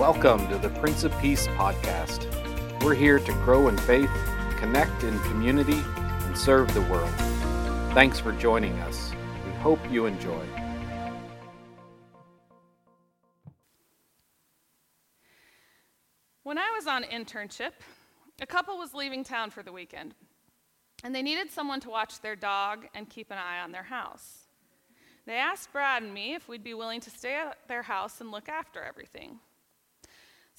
Welcome to the Prince of Peace podcast. We're here to grow in faith, connect in community, and serve the world. Thanks for joining us. We hope you enjoy. When I was on internship, a couple was leaving town for the weekend, and they needed someone to watch their dog and keep an eye on their house. They asked Brad and me if we'd be willing to stay at their house and look after everything.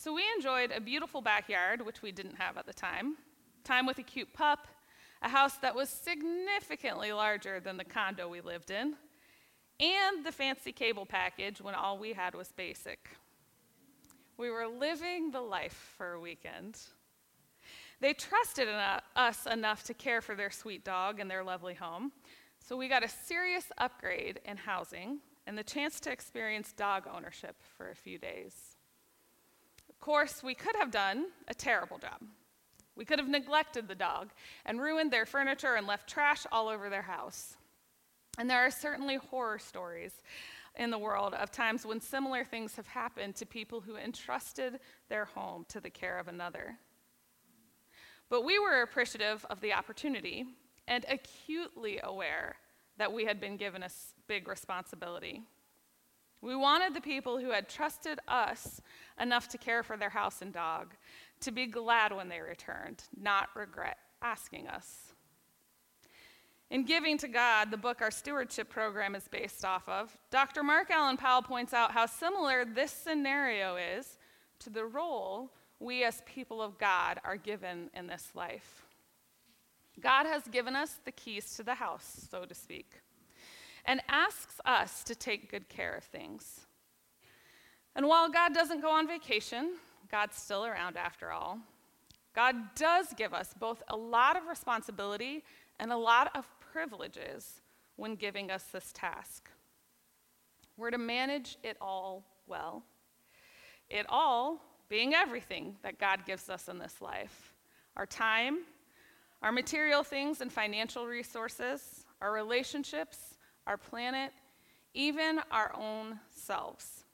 So we enjoyed a beautiful backyard, which we didn't have at the time, time with a cute pup, a house that was significantly larger than the condo we lived in, and the fancy cable package when all we had was basic. We were living the life for a weekend. They trusted uh, us enough to care for their sweet dog and their lovely home, so we got a serious upgrade in housing and the chance to experience dog ownership for a few days course, we could have done a terrible job. We could have neglected the dog and ruined their furniture and left trash all over their house. And there are certainly horror stories in the world of times when similar things have happened to people who entrusted their home to the care of another. But we were appreciative of the opportunity and acutely aware that we had been given a big responsibility. We wanted the people who had trusted us enough to care for their house and dog to be glad when they returned, not regret asking us. In Giving to God, the book our stewardship program is based off of, Dr. Mark Allan Powell points out how similar this scenario is to the role we as people of God are given in this life. God has given us the keys to the house, so to speak and asks us to take good care of things. And while God doesn't go on vacation, God's still around after all. God does give us both a lot of responsibility and a lot of privileges when giving us this task. We're to manage it all well. It all being everything that God gives us in this life our time, our material things and financial resources, our relationships, our planet, even our own selves.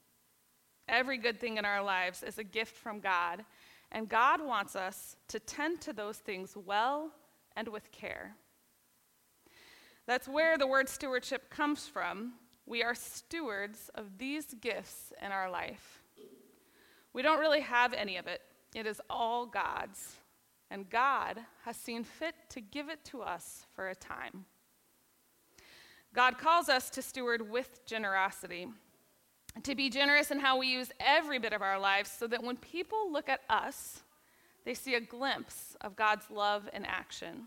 Every good thing in our lives is a gift from God, and God wants us to tend to those things well and with care. That's where the word stewardship comes from. We are stewards of these gifts in our life. We don't really have any of it, it is all God's. And God has seen fit to give it to us for a time. God calls us to steward with generosity, to be generous in how we use every bit of our lives so that when people look at us, they see a glimpse of God's love in action.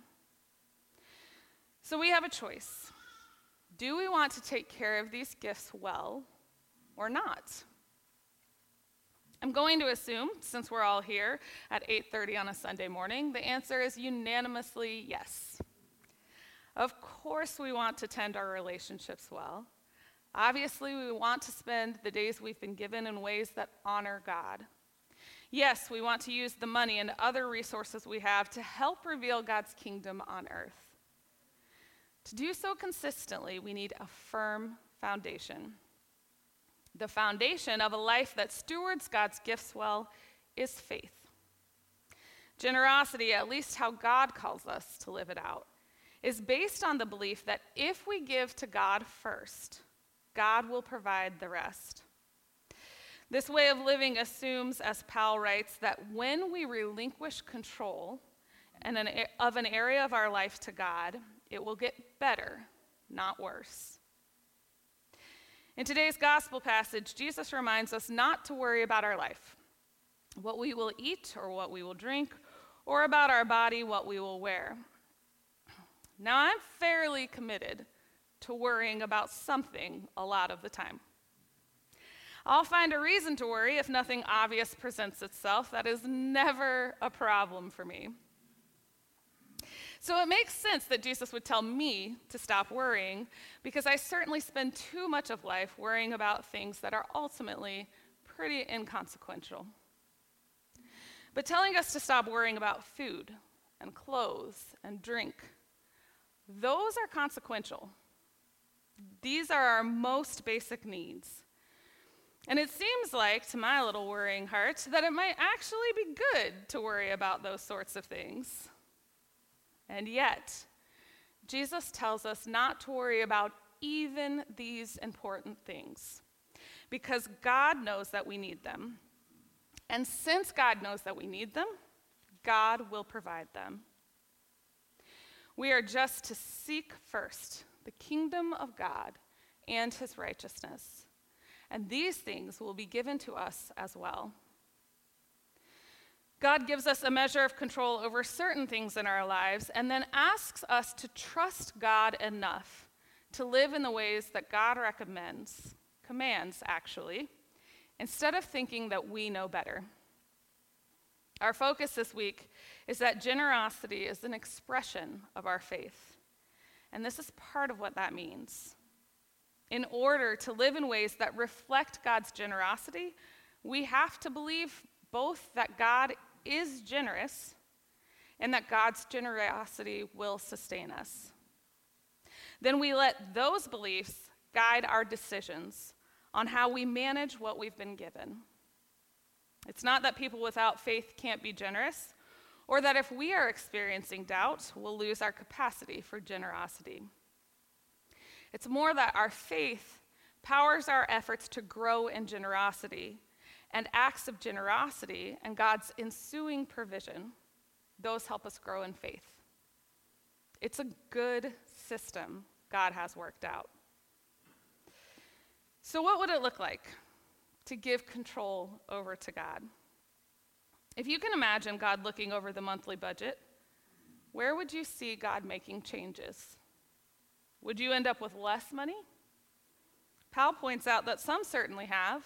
So we have a choice. Do we want to take care of these gifts well or not? I'm going to assume since we're all here at 8:30 on a Sunday morning, the answer is unanimously yes. Of course, we want to tend our relationships well. Obviously, we want to spend the days we've been given in ways that honor God. Yes, we want to use the money and other resources we have to help reveal God's kingdom on earth. To do so consistently, we need a firm foundation. The foundation of a life that stewards God's gifts well is faith. Generosity, at least how God calls us to live it out, is based on the belief that if we give to God first, God will provide the rest. This way of living assumes, as Powell writes, that when we relinquish control an, of an area of our life to God, it will get better, not worse. In today's gospel passage, Jesus reminds us not to worry about our life, what we will eat or what we will drink, or about our body, what we will wear. Now, I'm fairly committed to worrying about something a lot of the time. I'll find a reason to worry if nothing obvious presents itself. That is never a problem for me. So it makes sense that Jesus would tell me to stop worrying because I certainly spend too much of life worrying about things that are ultimately pretty inconsequential. But telling us to stop worrying about food and clothes and drink those are consequential. These are our most basic needs. And it seems like, to my little worrying heart, that it might actually be good to worry about those sorts of things. And yet, Jesus tells us not to worry about even these important things because God knows that we need them. And since God knows that we need them, God will provide them. We are just to seek first the kingdom of God and his righteousness, and these things will be given to us as well. God gives us a measure of control over certain things in our lives and then asks us to trust God enough to live in the ways that God recommends, commands actually, instead of thinking that we know better. Our focus this week is that generosity is an expression of our faith. And this is part of what that means. In order to live in ways that reflect God's generosity, we have to believe both that God is generous and that God's generosity will sustain us. Then we let those beliefs guide our decisions on how we manage what we've been given. It's not that people without faith can't be generous, or that if we are experiencing doubt, we'll lose our capacity for generosity. It's more that our faith powers our efforts to grow in generosity and acts of generosity and God's ensuing provision, those help us grow in faith. It's a good system God has worked out. So, what would it look like to give control over to God? If you can imagine God looking over the monthly budget, where would you see God making changes? Would you end up with less money? Powell points out that some certainly have,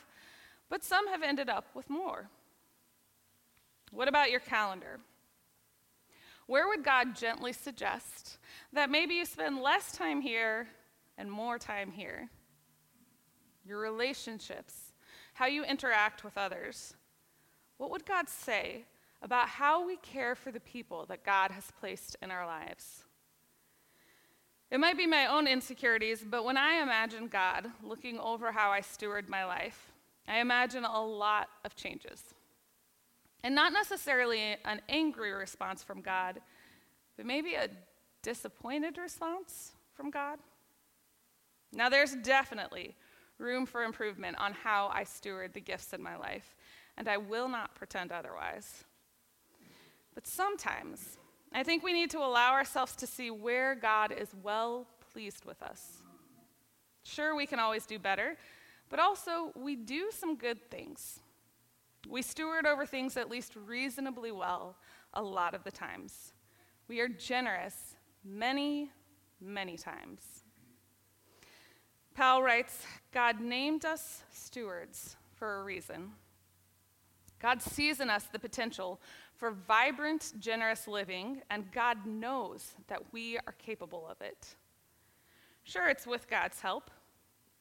but some have ended up with more. What about your calendar? Where would God gently suggest that maybe you spend less time here and more time here? Your relationships, how you interact with others. What would God say about how we care for the people that God has placed in our lives? It might be my own insecurities, but when I imagine God looking over how I steward my life, I imagine a lot of changes. And not necessarily an angry response from God, but maybe a disappointed response from God. Now, there's definitely room for improvement on how I steward the gifts in my life, and I will not pretend otherwise. But sometimes, I think we need to allow ourselves to see where God is well pleased with us. Sure, we can always do better, but also we do some good things. We steward over things at least reasonably well a lot of the times. We are generous many, many times. Powell writes God named us stewards for a reason. God sees in us the potential for vibrant, generous living, and God knows that we are capable of it. Sure, it's with God's help,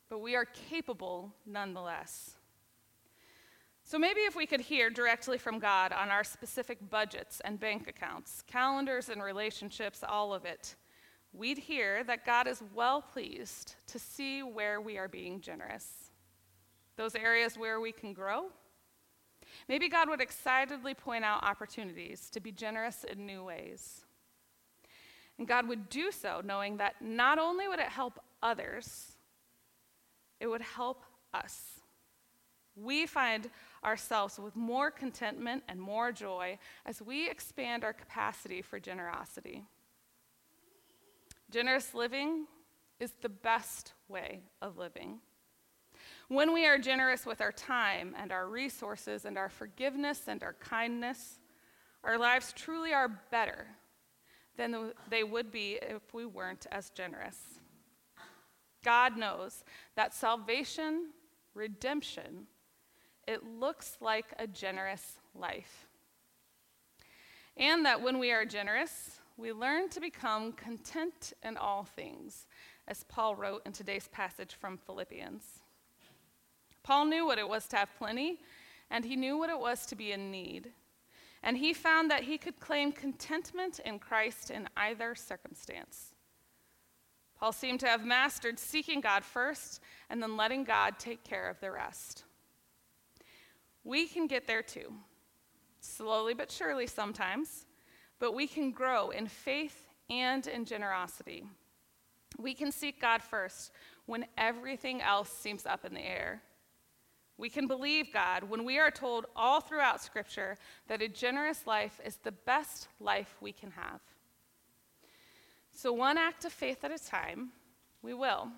but we are capable nonetheless. So maybe if we could hear directly from God on our specific budgets and bank accounts, calendars and relationships, all of it, we'd hear that God is well pleased to see where we are being generous. Those areas where we can grow. Maybe God would excitedly point out opportunities to be generous in new ways. And God would do so knowing that not only would it help others, it would help us. We find ourselves with more contentment and more joy as we expand our capacity for generosity. Generous living is the best way of living. When we are generous with our time and our resources and our forgiveness and our kindness, our lives truly are better than they would be if we weren't as generous. God knows that salvation, redemption, it looks like a generous life. And that when we are generous, we learn to become content in all things, as Paul wrote in today's passage from Philippians. Paul knew what it was to have plenty, and he knew what it was to be in need. And he found that he could claim contentment in Christ in either circumstance. Paul seemed to have mastered seeking God first and then letting God take care of the rest. We can get there too, slowly but surely sometimes, but we can grow in faith and in generosity. We can seek God first when everything else seems up in the air. We can believe God when we are told all throughout Scripture that a generous life is the best life we can have. So, one act of faith at a time, we will.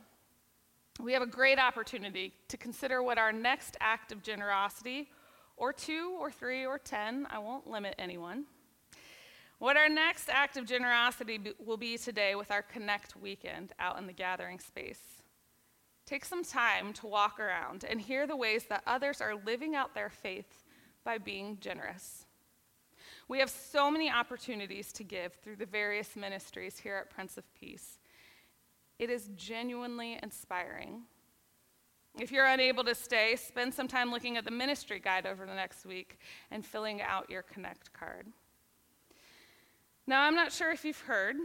We have a great opportunity to consider what our next act of generosity, or two, or three, or ten, I won't limit anyone, what our next act of generosity will be today with our Connect weekend out in the gathering space. Take some time to walk around and hear the ways that others are living out their faith by being generous. We have so many opportunities to give through the various ministries here at Prince of Peace. It is genuinely inspiring. If you're unable to stay, spend some time looking at the ministry guide over the next week and filling out your Connect card. Now, I'm not sure if you've heard,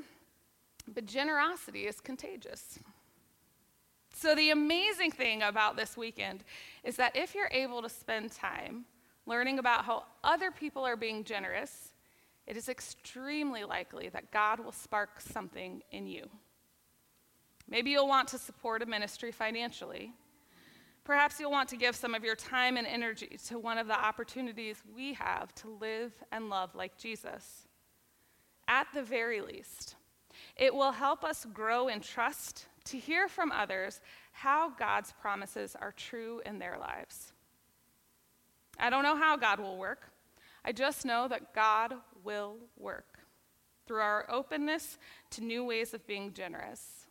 but generosity is contagious. So, the amazing thing about this weekend is that if you're able to spend time learning about how other people are being generous, it is extremely likely that God will spark something in you. Maybe you'll want to support a ministry financially. Perhaps you'll want to give some of your time and energy to one of the opportunities we have to live and love like Jesus. At the very least, it will help us grow in trust to hear from others how God's promises are true in their lives. I don't know how God will work. I just know that God will work through our openness to new ways of being generous.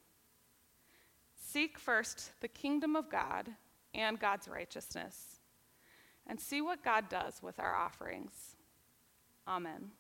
Seek first the kingdom of God and God's righteousness, and see what God does with our offerings. Amen.